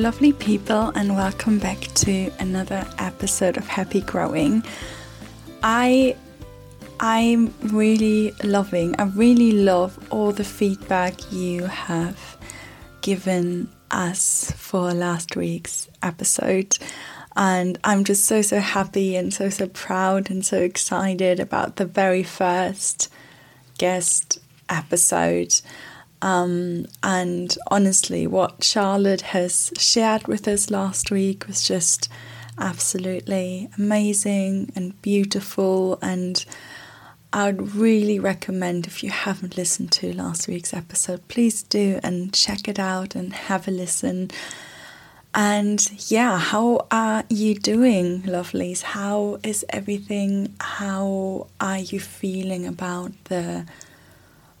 Lovely people, and welcome back to another episode of Happy Growing. I I'm really loving, I really love all the feedback you have given us for last week's episode. And I'm just so, so happy and so, so proud and so excited about the very first guest episode. Um, and honestly, what Charlotte has shared with us last week was just absolutely amazing and beautiful. And I would really recommend if you haven't listened to last week's episode, please do and check it out and have a listen. And yeah, how are you doing, lovelies? How is everything? How are you feeling about the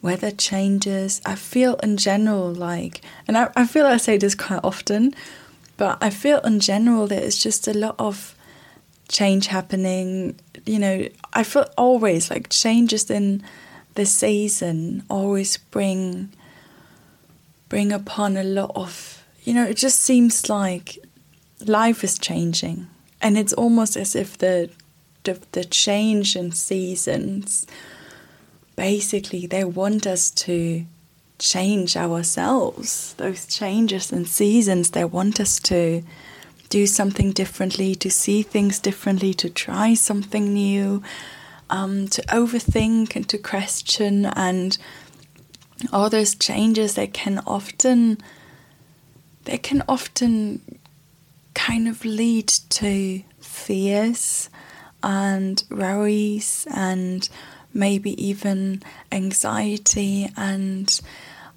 weather changes. I feel in general like, and I, I feel I say this quite often, but I feel in general there is just a lot of change happening. You know, I feel always like changes in the season always bring bring upon a lot of you know it just seems like life is changing and it's almost as if the the, the change in seasons basically they want us to change ourselves. Those changes and seasons, they want us to do something differently, to see things differently, to try something new, um, to overthink and to question. And all those changes, they can often, they can often kind of lead to fears and worries and maybe even anxiety. And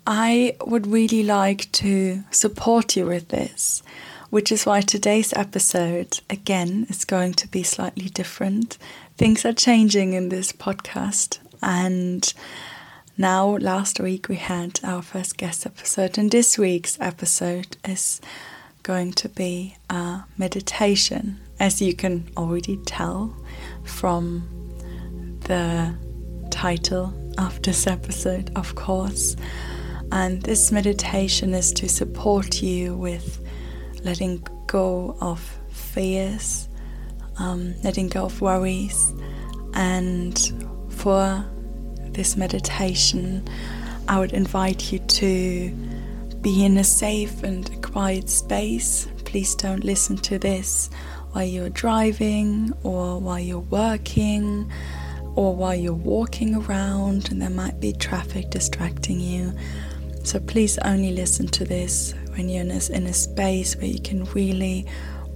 I would really like to support you with this, which is why today's episode, again, is going to be slightly different. Things are changing in this podcast. And now, last week, we had our first guest episode, and this week's episode is going to be a meditation, as you can already tell from the title of this episode, of course. And this meditation is to support you with letting go of fears, um, letting go of worries. And for this meditation, I would invite you to be in a safe and quiet space. Please don't listen to this while you're driving or while you're working or while you're walking around and there might be traffic distracting you. So please only listen to this when you're in a, in a space where you can really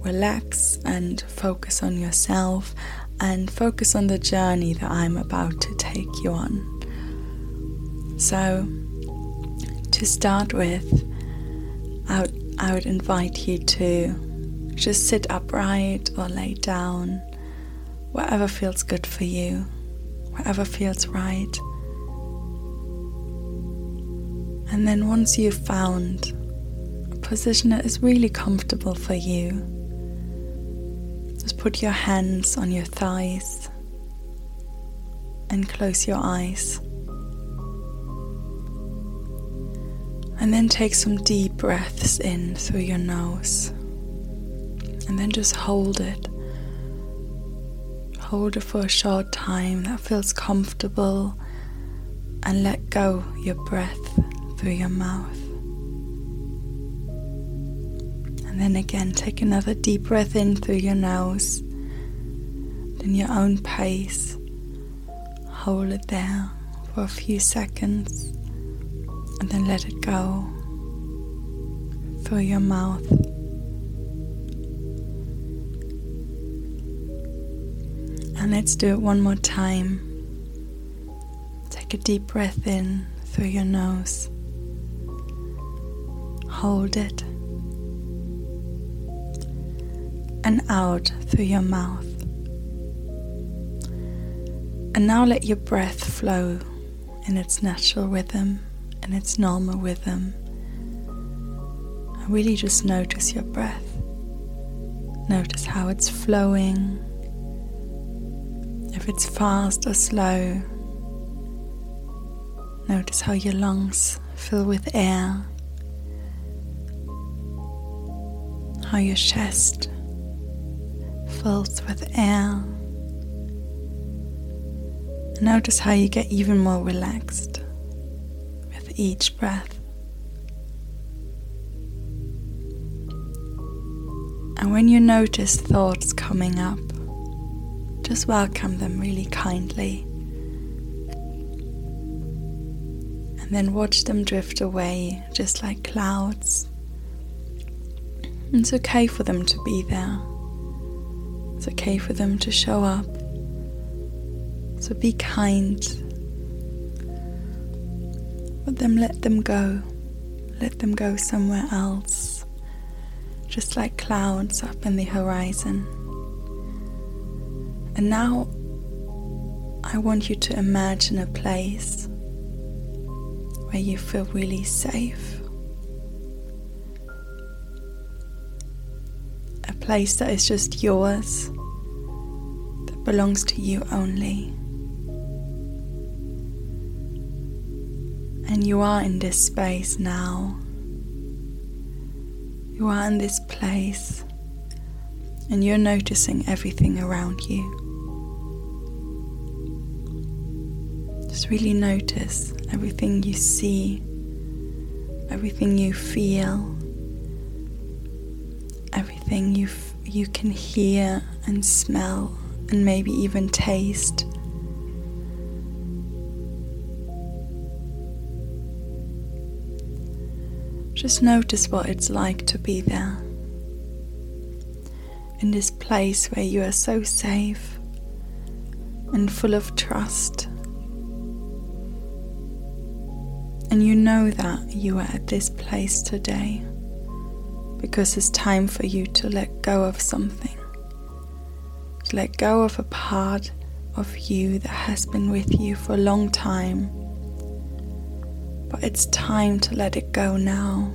relax and focus on yourself and focus on the journey that I'm about to take you on. So, to start with, I would, I would invite you to just sit upright or lay down, whatever feels good for you whatever feels right. And then once you've found a position that is really comfortable for you, just put your hands on your thighs and close your eyes. And then take some deep breaths in through your nose. And then just hold it Hold it for a short time that feels comfortable and let go your breath through your mouth. And then again, take another deep breath in through your nose, in your own pace. Hold it there for a few seconds and then let it go through your mouth. And let's do it one more time. Take a deep breath in through your nose. Hold it. And out through your mouth. And now let your breath flow in its natural rhythm, in its normal rhythm. And really just notice your breath. Notice how it's flowing if it's fast or slow. Notice how your lungs fill with air. how your chest fills with air. Notice how you get even more relaxed with each breath. And when you notice thoughts coming up, just welcome them really kindly. Then watch them drift away just like clouds. It's okay for them to be there. It's okay for them to show up. So be kind. But then let them go. Let them go somewhere else. Just like clouds up in the horizon. And now I want you to imagine a place where you feel really safe. A place that is just yours, that belongs to you only. And you are in this space now. You are in this place and you're noticing everything around you. Just really notice everything you see, everything you feel, everything you, you can hear and smell and maybe even taste. Just notice what it's like to be there. In this place where you are so safe and full of trust. And you know that you are at this place today because it's time for you to let go of something. To let go of a part of you that has been with you for a long time but it's time to let it go now.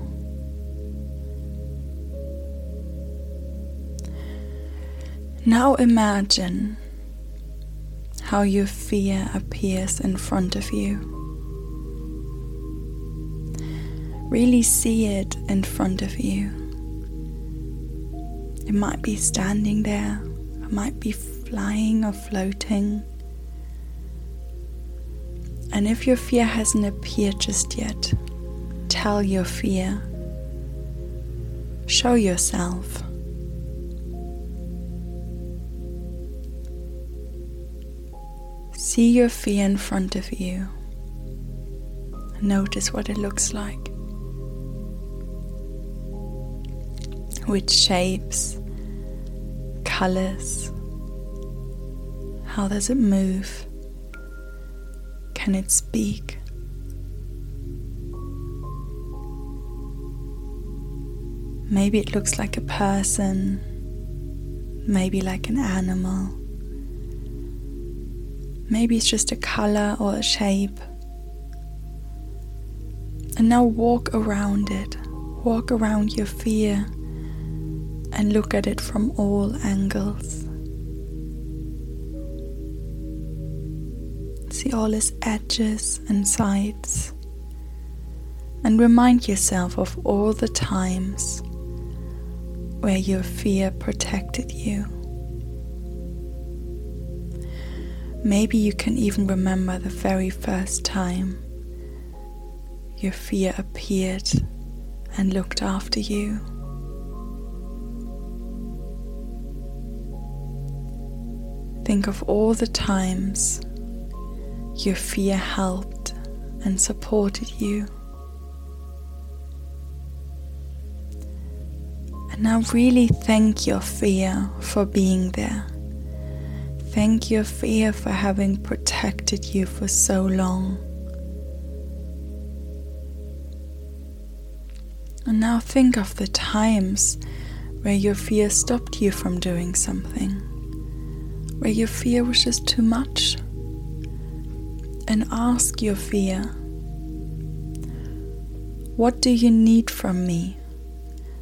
Now imagine how your fear appears in front of you. Really see it in front of you. It might be standing there, it might be flying or floating. And if your fear hasn't appeared just yet, tell your fear. Show yourself. See your fear in front of you. Notice what it looks like. Which shapes, colors, how does it move? Can it speak? Maybe it looks like a person, maybe like an animal. Maybe it's just a color or a shape. And now walk around it. Walk around your fear and look at it from all angles. see all its edges and sides, and remind yourself of all the times where your fear protected you. Maybe you can even remember the very first time your fear appeared and looked after you. Think of all the times your fear helped and supported you. And now, really thank your fear for being there. Thank your fear for having protected you for so long. And now think of the times where your fear stopped you from doing something, where your fear was just too much and ask your fear What do you need from me?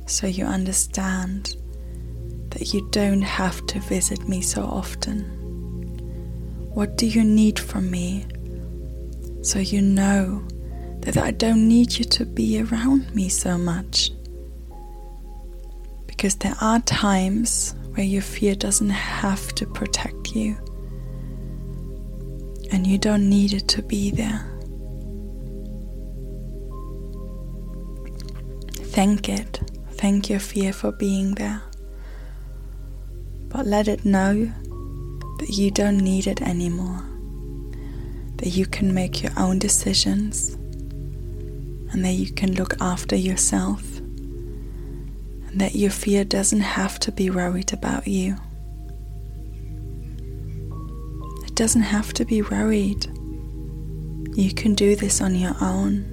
So you understand that you don't have to visit me so often. What do you need from me? So you know that I don't need you to be around me so much. Because there are times where your fear doesn't have to protect you, and you don't need it to be there. Thank it. Thank your fear for being there. But let it know that you don't need it anymore. That you can make your own decisions and that you can look after yourself that your fear doesn't have to be worried about you. It doesn't have to be worried. You can do this on your own.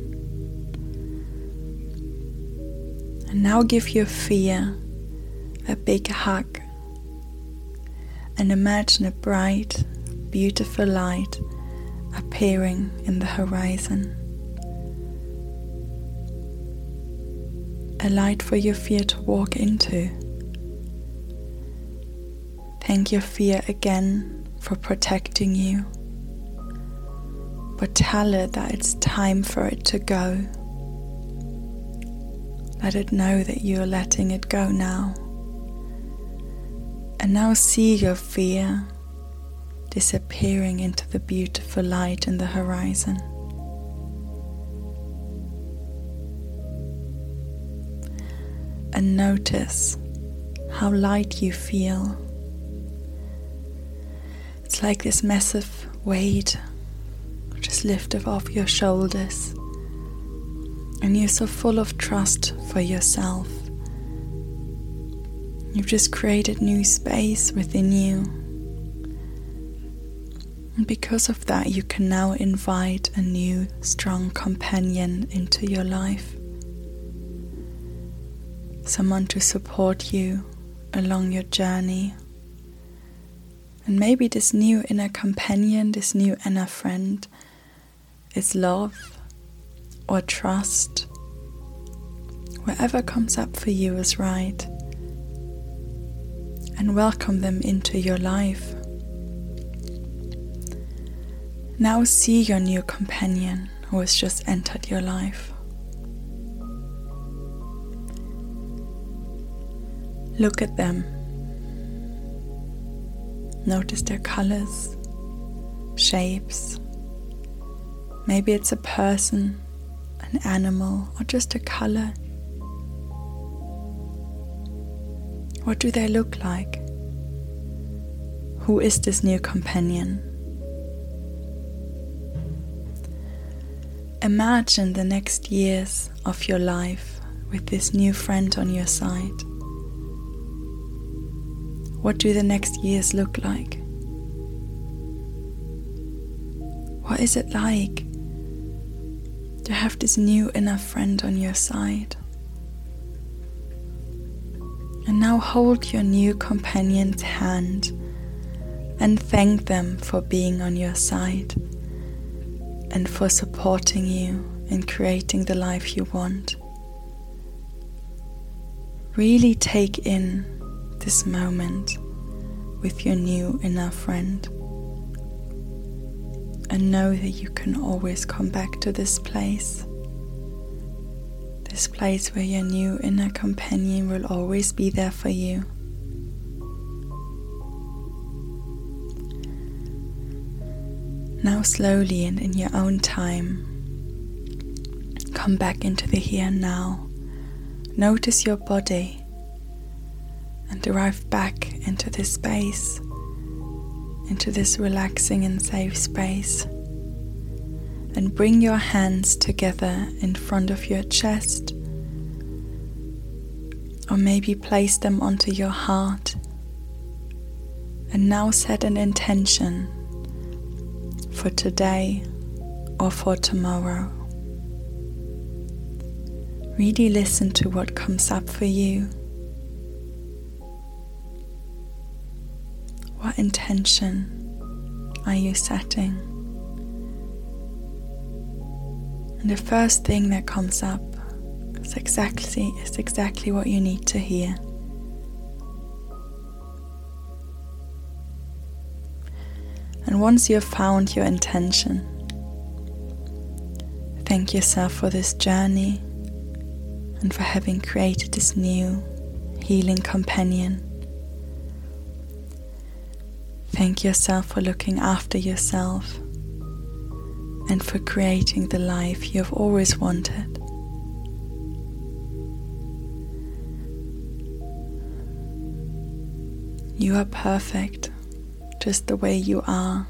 And now give your fear a big hug and imagine a bright, beautiful light appearing in the horizon. A light for your fear to walk into. Thank your fear again for protecting you, but tell it that it's time for it to go. Let it know that you are letting it go now. And now see your fear disappearing into the beautiful light in the horizon. And notice how light you feel. It's like this massive weight just lifted off your shoulders, and you're so full of trust for yourself You've just created new space within you. And because of that, you can now invite a new, strong companion into your life. Someone to support you along your journey. And maybe this new inner companion, this new inner friend, is love or trust. Whatever comes up for you is right and welcome them into your life. Now see your new companion who has just entered your life. Look at them. Notice their colors, shapes. Maybe it's a person, an animal, or just a color What do they look like? Who is this new companion? Imagine the next years of your life with this new friend on your side. What do the next years look like? What is it like to have this new inner friend on your side? And now hold your new companion's hand and thank them for being on your side and for supporting you in creating the life you want. Really take in this moment with your new inner friend and know that you can always come back to this place this place where your new inner companion will always be there for you. Now, slowly and in your own time, come back into the here and now. Notice your body and arrive back into this space, into this relaxing and safe space and bring your hands together in front of your chest, or maybe place them onto your heart. And now set an intention for today or for tomorrow. Really listen to what comes up for you. What intention are you setting? And the first thing that comes up is exactly is exactly what you need to hear. And once you have found your intention, thank yourself for this journey and for having created this new, healing companion. Thank yourself for looking after yourself and for creating the life you have always wanted. You are perfect just the way you are.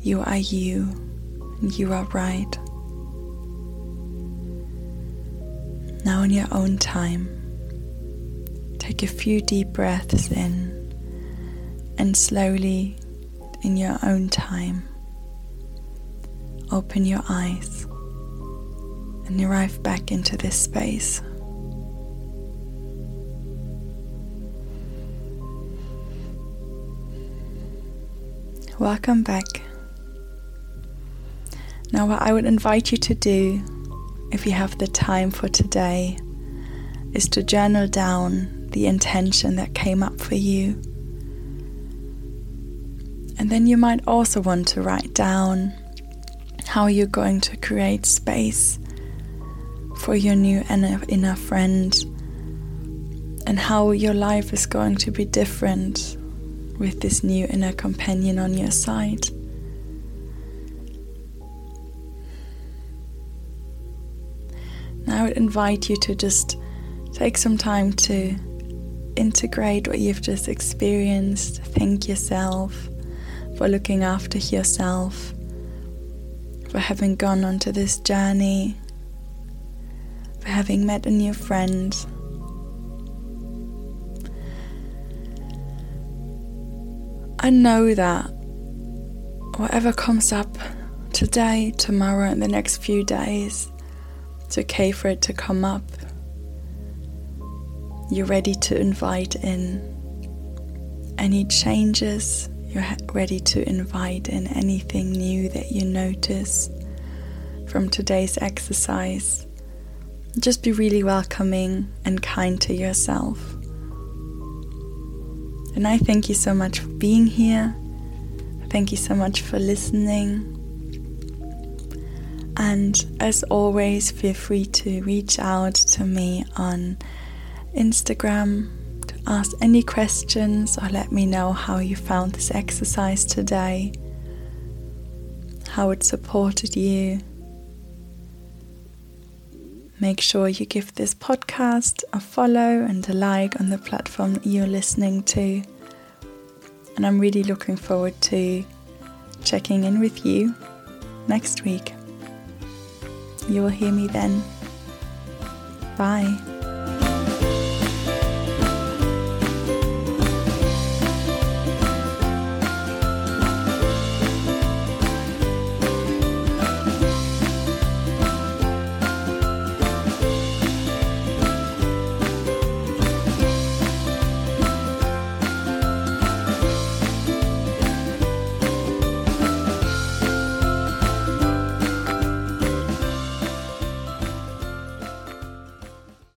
You are you, and you are right. Now, in your own time, take a few deep breaths in and slowly, in your own time, open your eyes and arrive back into this space. Welcome back. Now, what I would invite you to do, if you have the time for today, is to journal down the intention that came up for you. And then you might also want to write down how you're going to create space for your new inner friend and how your life is going to be different with this new inner companion on your side. Now I would invite you to just take some time to integrate what you've just experienced, thank yourself for looking after yourself, for having gone onto this journey, for having met a new friend I know that whatever comes up today, tomorrow, and the next few days, it's okay for it to come up. You're ready to invite in any changes, you're ready to invite in anything new that you notice from today's exercise. Just be really welcoming and kind to yourself. And I thank you so much for being here. Thank you so much for listening. And as always, feel free to reach out to me on Instagram ask any questions or let me know how you found this exercise today, how it supported you. Make sure you give this podcast a follow and a like on the platform you're listening to. And I'm really looking forward to checking in with you next week. You will hear me then. Bye.